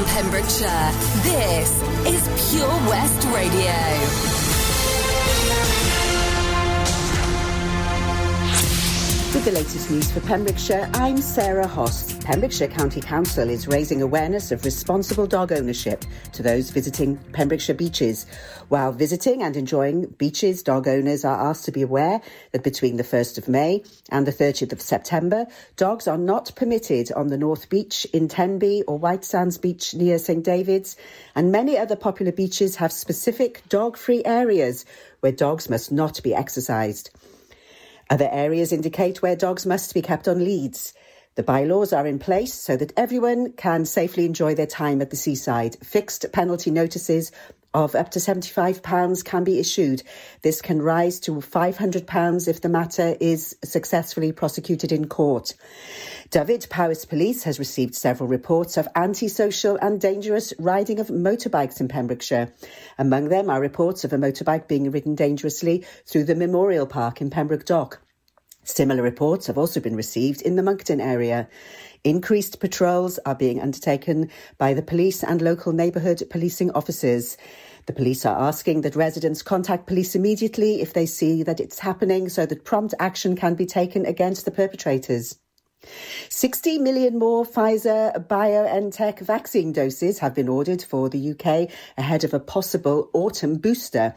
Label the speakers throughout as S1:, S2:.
S1: from Pembrokeshire. This is Pure West Radio.
S2: With the latest news for Pembrokeshire, I'm Sarah Hoss. Pembrokeshire County Council is raising awareness of responsible dog ownership to those visiting Pembrokeshire beaches. While visiting and enjoying beaches, dog owners are asked to be aware that between the 1st of May and the 30th of September, dogs are not permitted on the North Beach in Tenby or White Sands Beach near St David's, and many other popular beaches have specific dog-free areas where dogs must not be exercised. Other areas indicate where dogs must be kept on leads. The bylaws are in place so that everyone can safely enjoy their time at the seaside. Fixed penalty notices of up to £75 can be issued. This can rise to £500 if the matter is successfully prosecuted in court. Dyfed-Powys Police has received several reports of antisocial and dangerous riding of motorbikes in Pembrokeshire. Among them are reports of a motorbike being ridden dangerously through the Memorial Park in Pembroke Dock. Similar reports have also been received in the Monkton area. Increased patrols are being undertaken by the police and local neighbourhood policing officers. The police are asking that residents contact police immediately if they see that it's happening so that prompt action can be taken against the perpetrators. 60 million more Pfizer BioNTech vaccine doses have been ordered for the UK ahead of a possible autumn booster.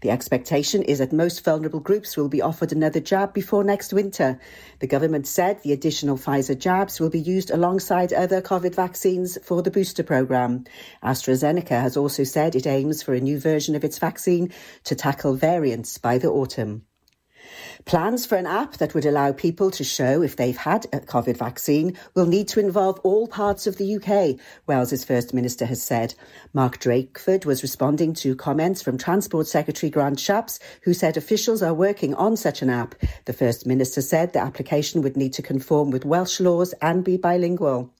S2: The expectation is that most vulnerable groups will be offered another jab before next winter. The government said the additional Pfizer jabs will be used alongside other COVID vaccines for the booster programme. AstraZeneca has also said it aims for a new version of its vaccine to tackle variants by the autumn. Plans for an app that would allow people to show if they've had a COVID vaccine will need to involve all parts of the UK, Wales's First Minister has said. Mark Drakeford was responding to comments from Transport Secretary Grant Shapps, who said officials are working on such an app. The First Minister said the application would need to conform with Welsh laws and be bilingual.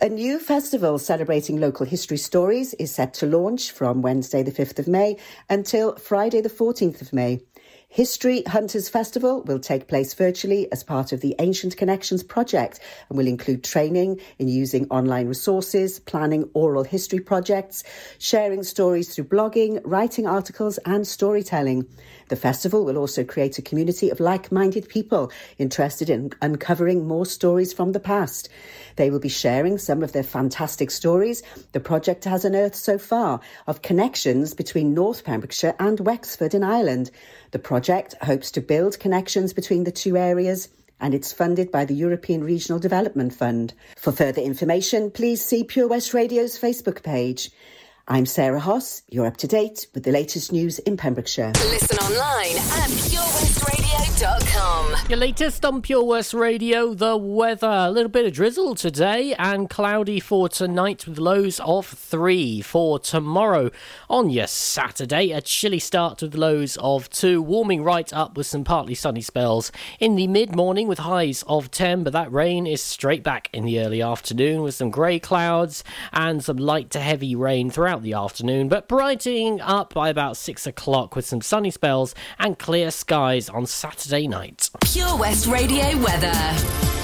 S2: A new festival celebrating local history stories is set to launch from Wednesday, the 5th of May until Friday, the 14th of May. History Hunters Festival will take place virtually as part of the Ancient Connections project and will include training in using online resources, planning oral history projects, sharing stories through blogging, writing articles, and storytelling. The festival will also create a community of like minded people interested in uncovering more stories from the past. They will be sharing some of their fantastic stories the project has unearthed so far of connections between North Pembrokeshire and Wexford in Ireland. The project hopes to build connections between the two areas and it's funded by the European Regional Development Fund. For further information, please see Pure West Radio's Facebook page. I'm Sarah Hoss. You're up to date with the latest news in Pembrokeshire.
S1: Listen online at purewestradio.com.
S3: Your latest on Pure West Radio, the weather. A little bit of drizzle today and cloudy for tonight with lows of three. For tomorrow on your Saturday, a chilly start with lows of two, warming right up with some partly sunny spells in the mid morning with highs of 10, but that rain is straight back in the early afternoon with some grey clouds and some light to heavy rain throughout the afternoon, but brightening up by about 6 o'clock with some sunny spells and clear skies on Saturday night.
S1: Pure West Radio weather.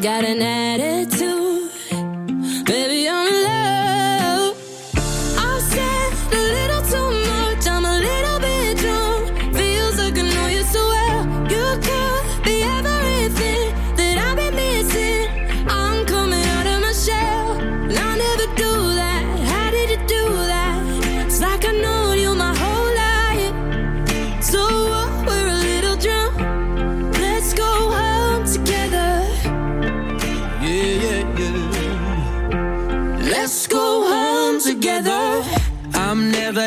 S4: got an attitude,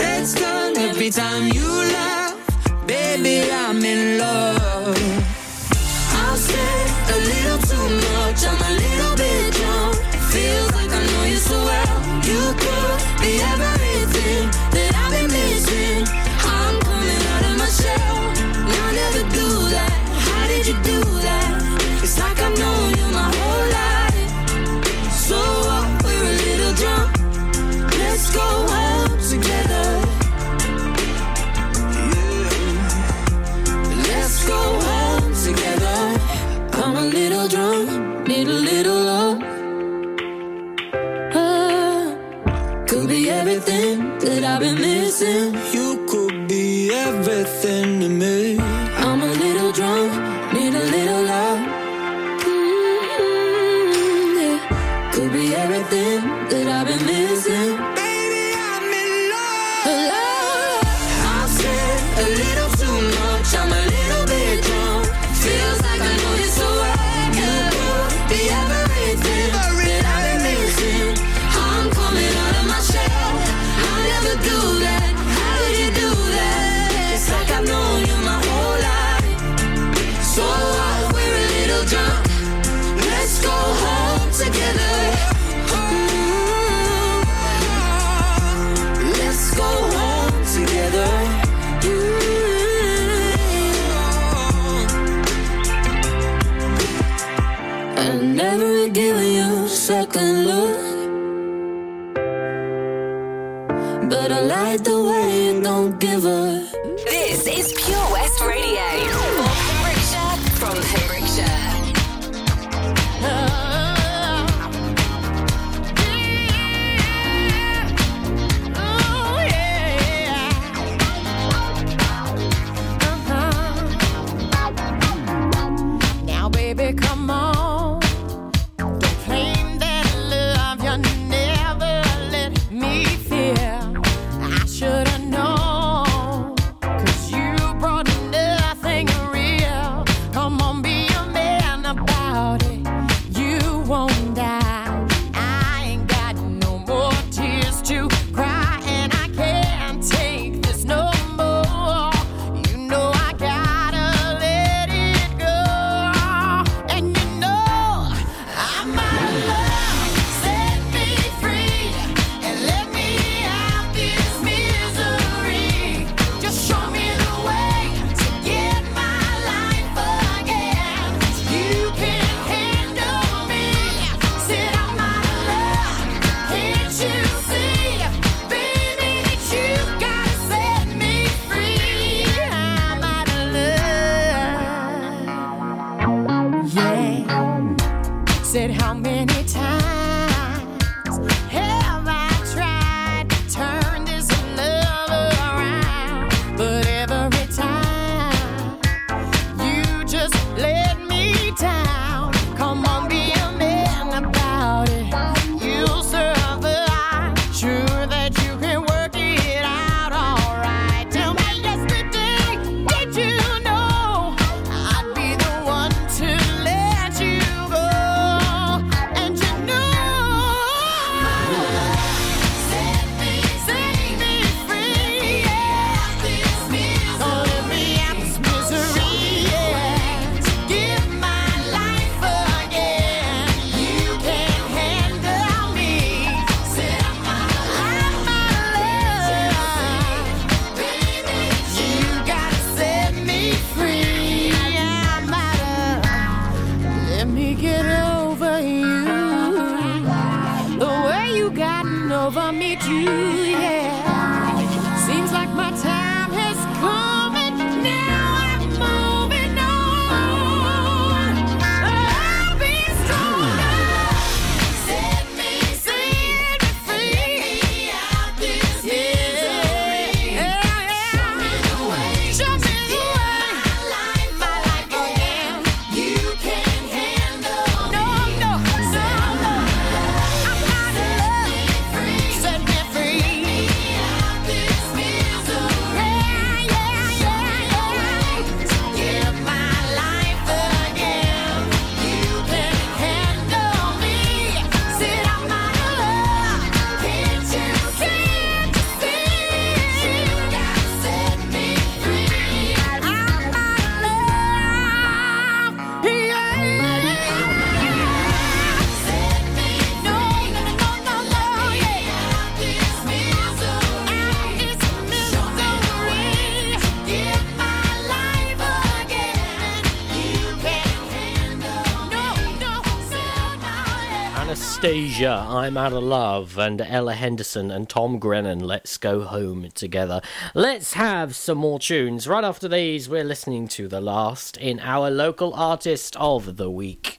S5: head's every time you laugh. Baby, I'm in love.
S6: I've been missing. Anastacia, I'm Out of
S7: Love, and
S3: Ella Henderson and Tom Grennan, Let's Go Home Together. Let's have some more tunes. Right after these, we're listening to the last in our local artist of the week.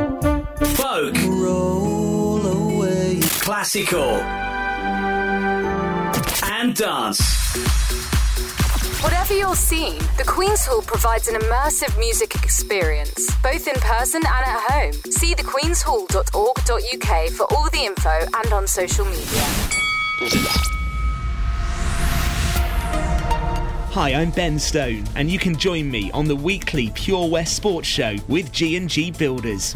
S8: folk, classical, and dance.
S9: Whatever your scene, the Queen's Hall provides an immersive music experience, both in person and at home. See thequeenshall.org.uk for all the info and on social media.
S10: Hi, I'm Ben Stone, and you can join me on the weekly Pure West Sports Show with G&G Builders.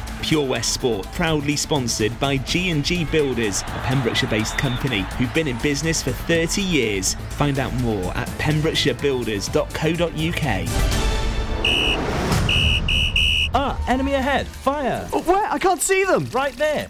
S10: Pure West Sport, proudly sponsored by G&G Builders, a Pembrokeshire-based company who've been in business for 30 years. Find out more at pembrokeshirebuilders.co.uk.
S11: Ah, enemy ahead. Fire.
S12: Oh, where? I can't see them.
S11: Right there.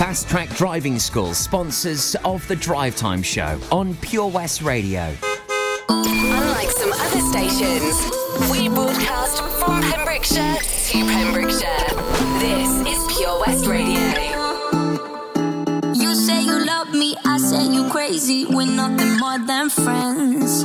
S13: Fast Track Driving School, sponsors of the Drive Time Show on Pure West Radio.
S9: Unlike some other stations, we broadcast from Pembrokeshire to Pembrokeshire. This is Pure West Radio.
S14: You say you love me, I say you crazy. We're nothing more than friends.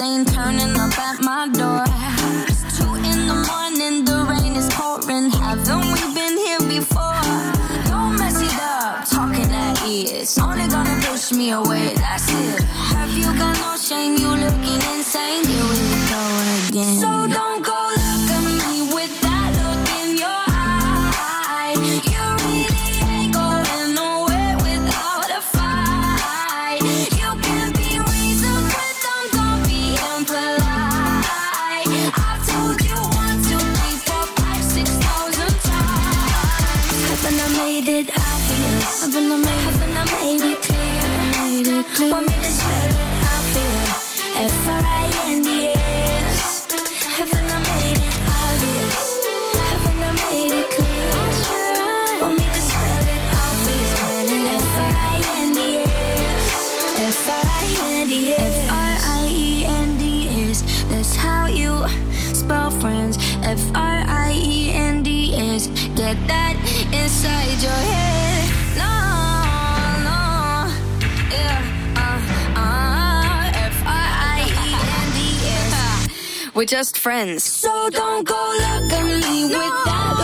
S14: insane, turning up at my door. It's two in the morning, the rain is pouring. Haven't we been here before? Don't mess it up, talking at ears. Only gonna push me away, that's it. Have you got no shame? You F R I
S4: E N D S, That's how you spell friends. F R I E N D S. Get that inside your head. No, no, yeah. Uh, uh, F R I
S1: E N D S.
S4: We're just friends. So don't go looking me
S15: no. with that.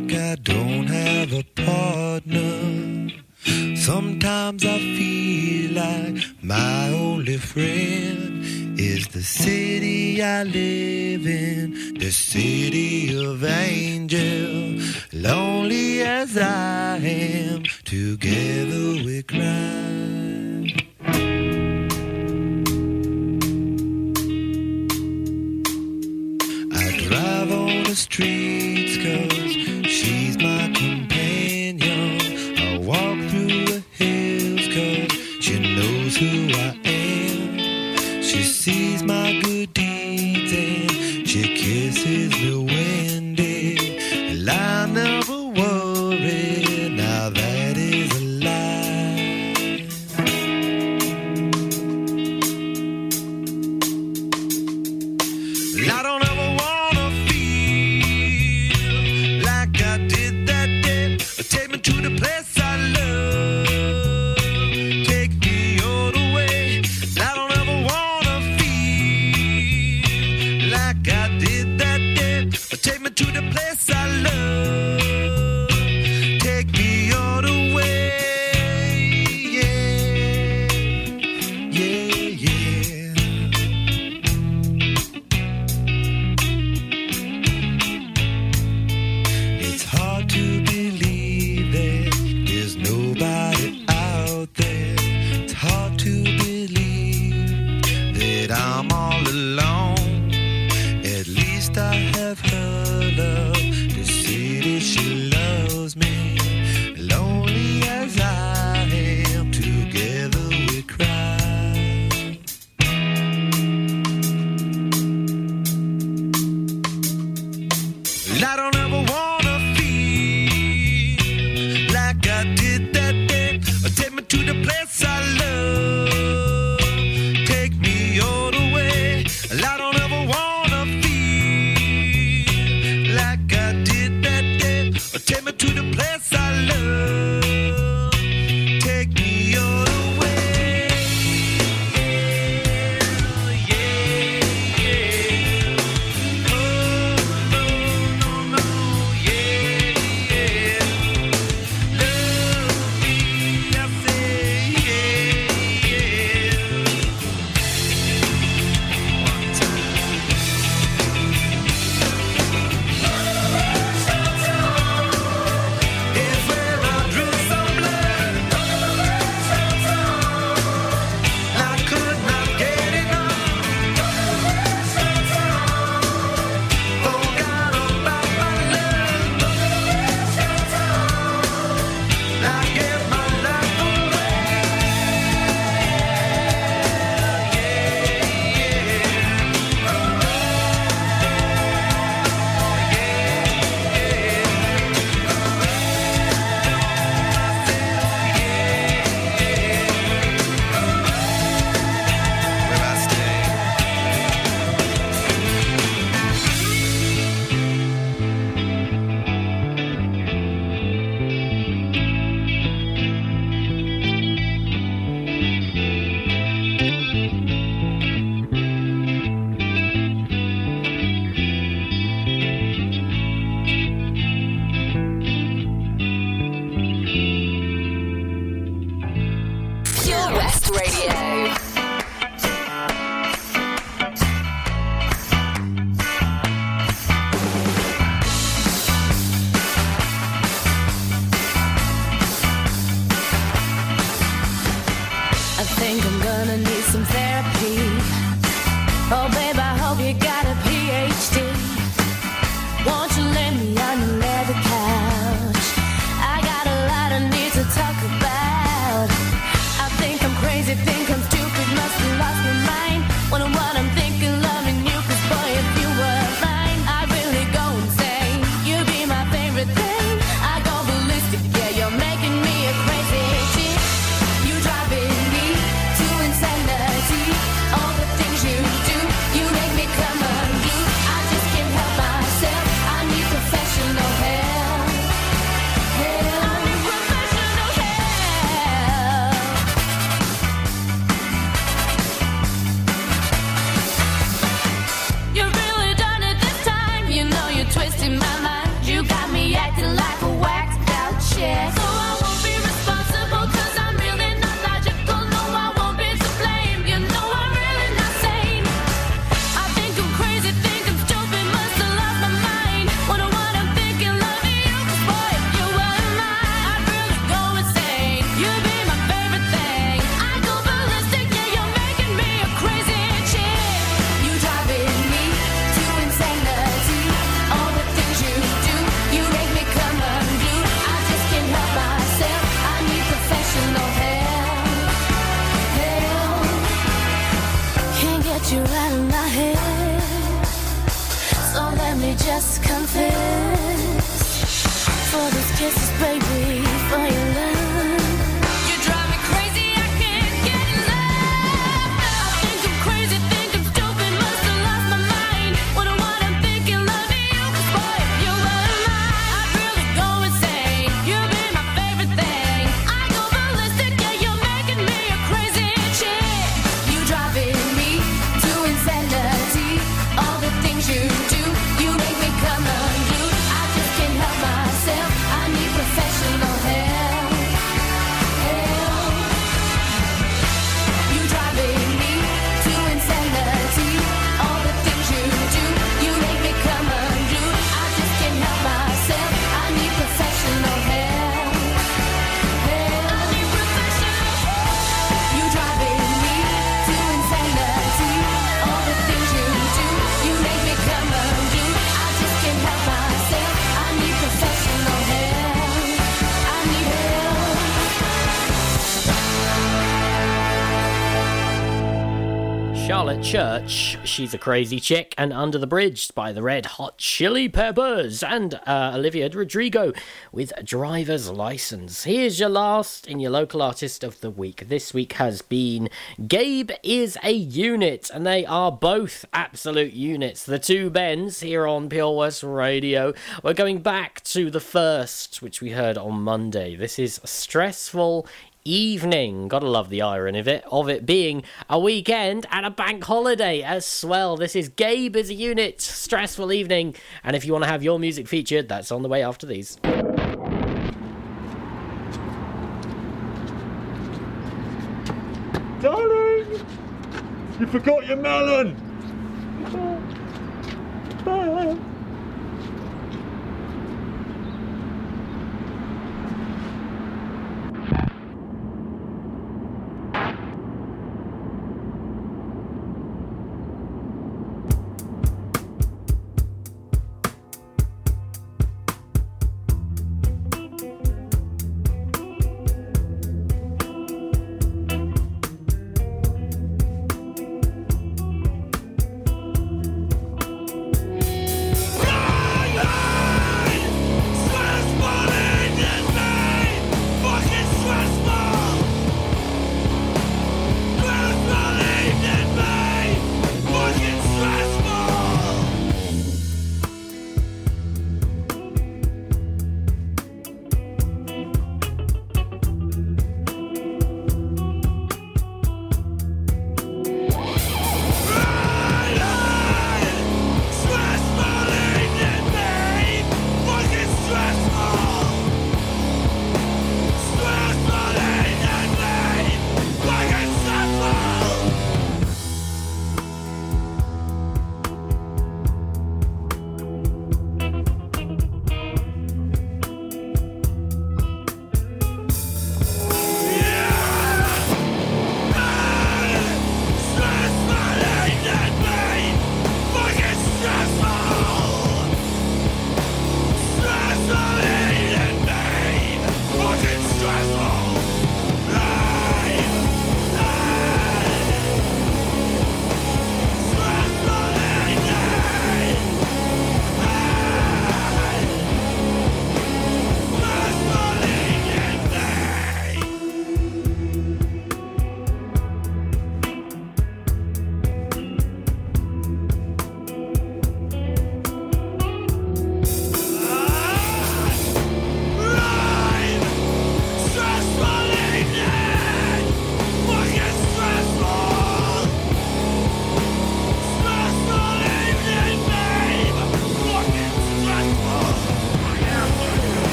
S16: like I don't have a partner. Sometimes I feel like my only friend is the city I live in, the city of angel. Lonely as I am, together we cry. I drive on the street me
S4: just confess for these kisses, baby, for your love.
S3: Church, she's a crazy chick, and Under the Bridge by the Red Hot Chili Peppers, and uh, Olivia Rodrigo with Driver's License. Here's your last in your local artist of the week. This week has been Gabe is a unit, and they are both absolute units. The two Bens here on Pure West Radio. We're going back to the first, which we heard on Monday. This is Stressful evening. Gotta love the irony of it, of it being a weekend and a bank holiday as well. This is Gabe as a unit, stressful evening. And if you want to have your music featured, that's on the way after these.
S17: Darling! You forgot your melon!
S18: hands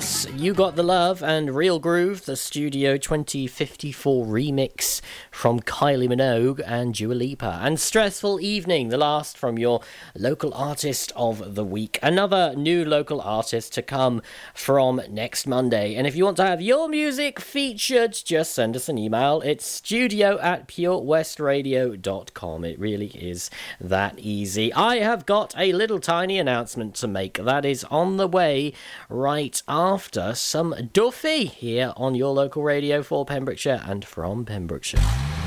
S3: Source, You Got the Love, and Real Groove, the Studio 2054 remix from Kylie Minogue and Dua Lipa. And Stressful Evening, the last from your local artist of the week. Another new local artist to come from next Monday. And if you want to have your music featured, just send us an email. It's studio at purewestradio.com. It really is that easy. I have got a little tiny announcement to make that is on the way right after some Duffy here on your local radio for Pembrokeshire and from Pembrokeshire.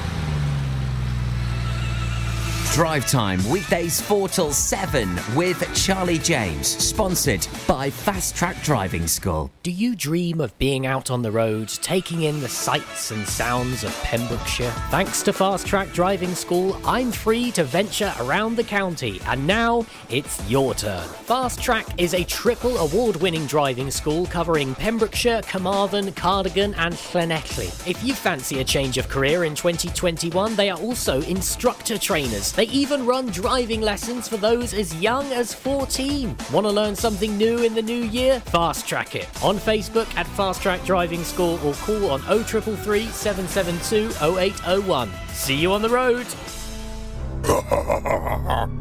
S13: Drive Time, weekdays 4 till 7 with Charlie James, sponsored by Fast Track Driving School.
S3: Do you dream of being out on the road, taking in the sights and sounds of Pembrokeshire? Thanks to Fast Track Driving School, I'm free to venture around the county, and now it's your turn. Fast Track is a triple award winning driving school covering Pembrokeshire, Carmarthen, Cardigan, and Llanelli. If you fancy a change of career in 2021, they are also instructor trainers. They even run driving lessons for those as young as 14. Want to learn something new in the new year? Fast Track it on Facebook at Fast Track Driving School or call on 0333 772 0801. See you on the road.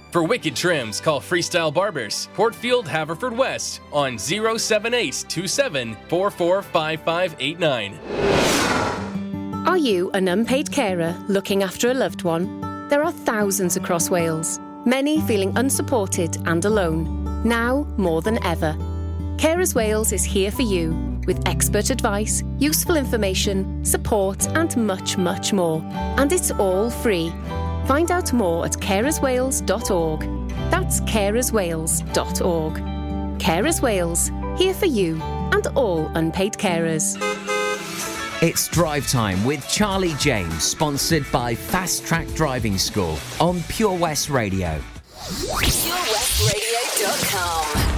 S19: For wicked trims, call Freestyle Barbers, Portfield, Haverfordwest, on 07827 445589.
S20: Are you an unpaid carer looking after a loved one? There are thousands across Wales, many feeling unsupported and alone, now more than ever. Carers Wales is here for you with expert advice, useful information, support, and much, much more. And it's all free. Find out more at carerswales.org. That's carerswales.org. Carers Wales, here for you and all unpaid carers.
S13: It's Drive Time with Charlie James, sponsored by Fast Track Driving School on Pure West Radio.
S1: PureWestRadio.com.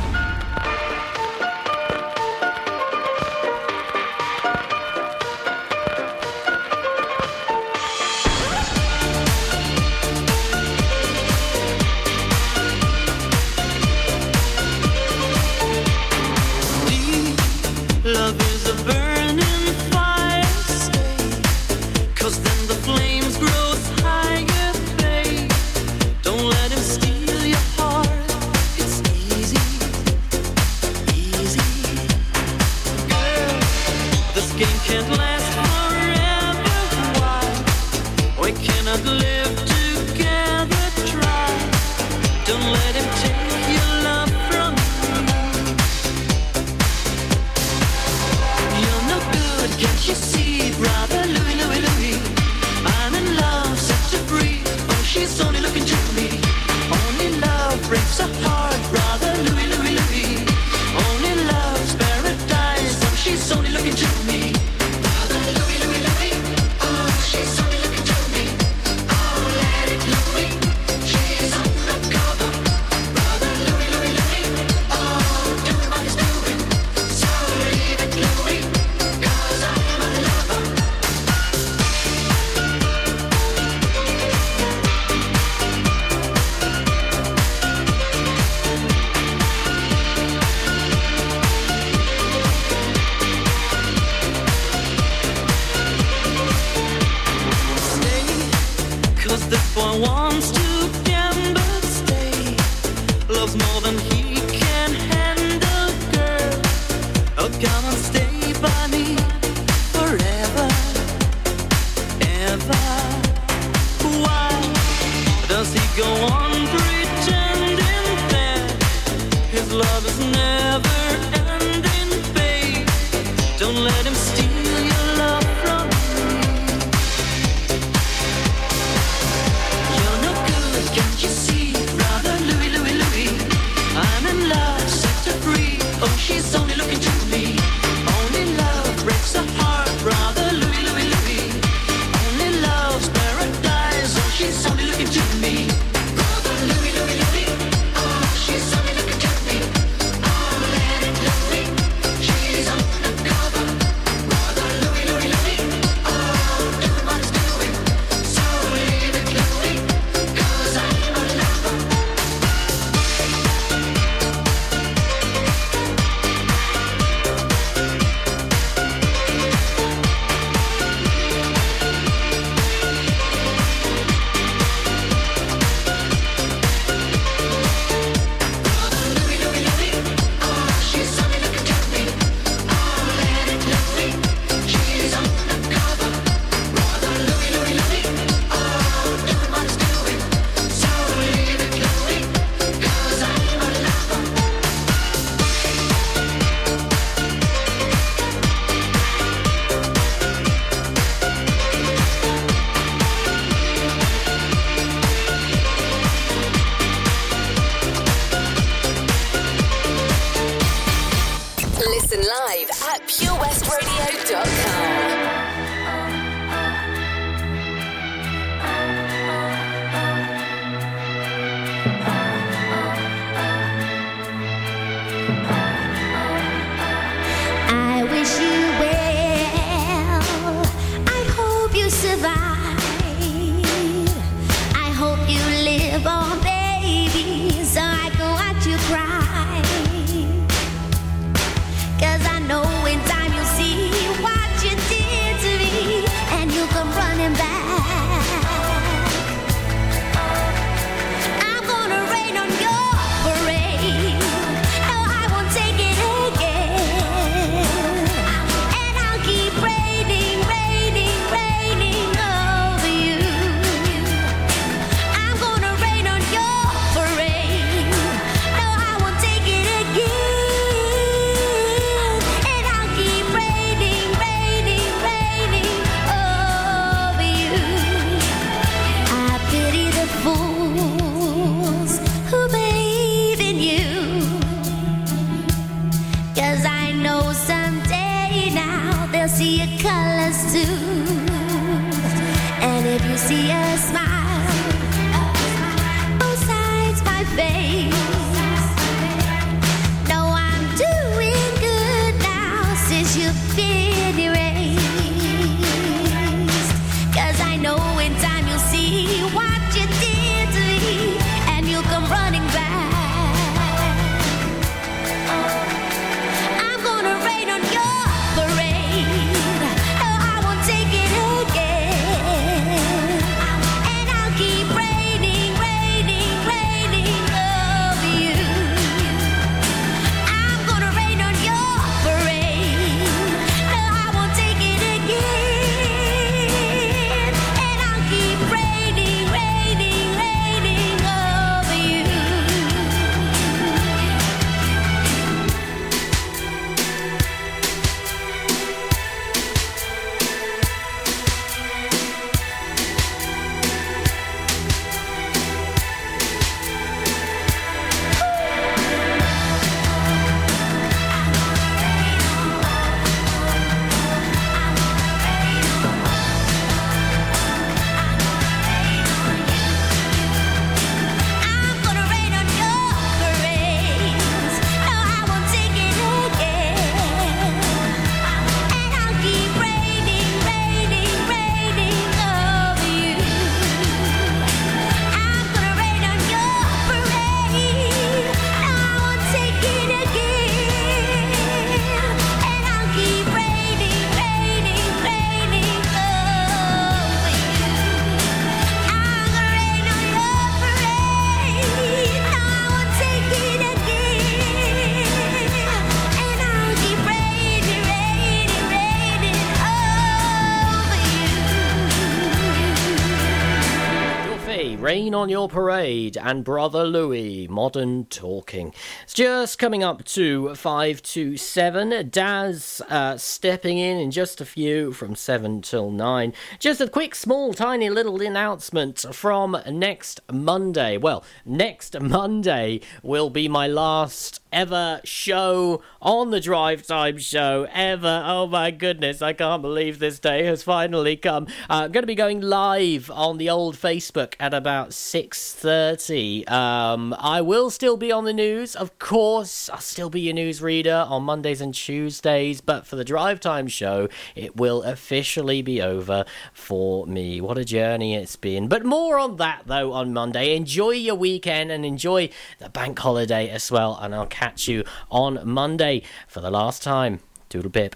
S21: Rain on Your Parade and
S3: Brother Louie, Modern Talking. It's just coming up to 5 to 7. Daz uh, stepping in in just a few from 7 till 9. Just a quick, small, tiny little announcement from next Monday. Well, next Monday will be my last ever show on the Drive Time Show ever. Oh my goodness, I can't believe this day has finally come. I'm uh, going to be going live on the old Facebook at about 6.30. Um, I will still be on the news, of course. I'll still be your news reader on Mondays and Tuesdays, but for the Drive Time Show, it will officially be over for me. What a journey it's been. But more on that, though, on Monday. Enjoy your weekend and enjoy the bank holiday as well, and I'll catch you on Monday for the last time. Doodle pip.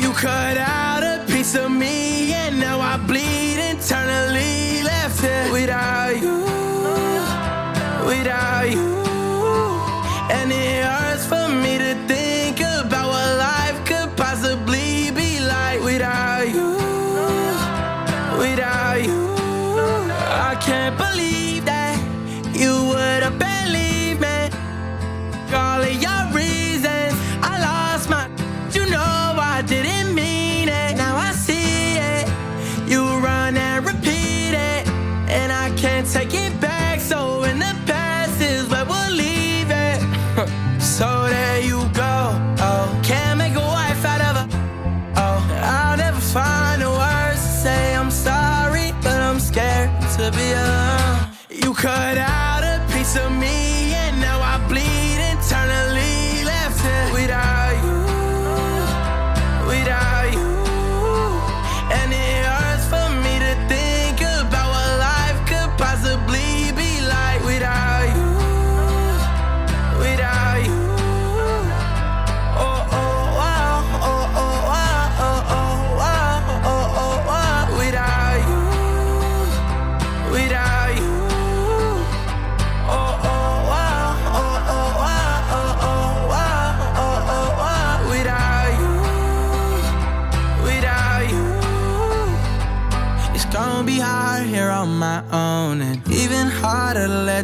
S22: You cut out a piece of me, and now I bleed internally. Left here without you, without you.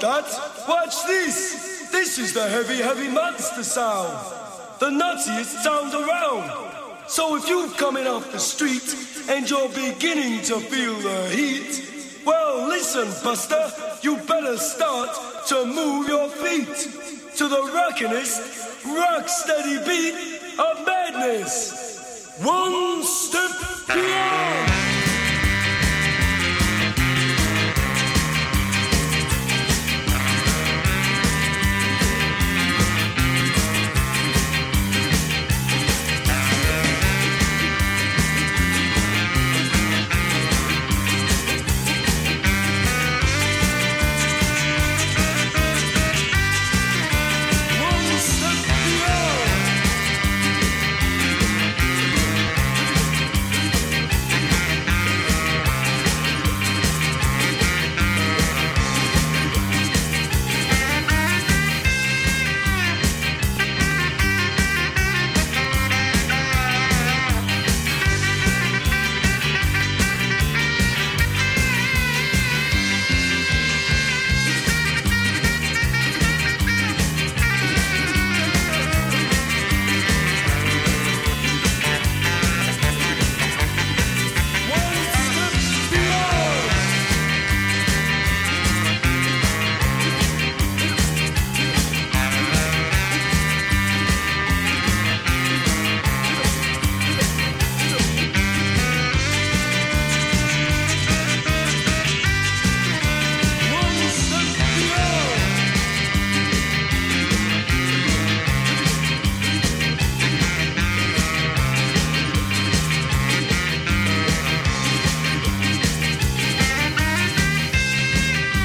S17: That. Watch this. This is the heavy, heavy monster sound. The nuttiest sound around. So if you're coming off the street and you're beginning to feel the heat, well, listen, Buster, you better start to move your feet to the rockinest, rock steady beat of madness. One step beyond.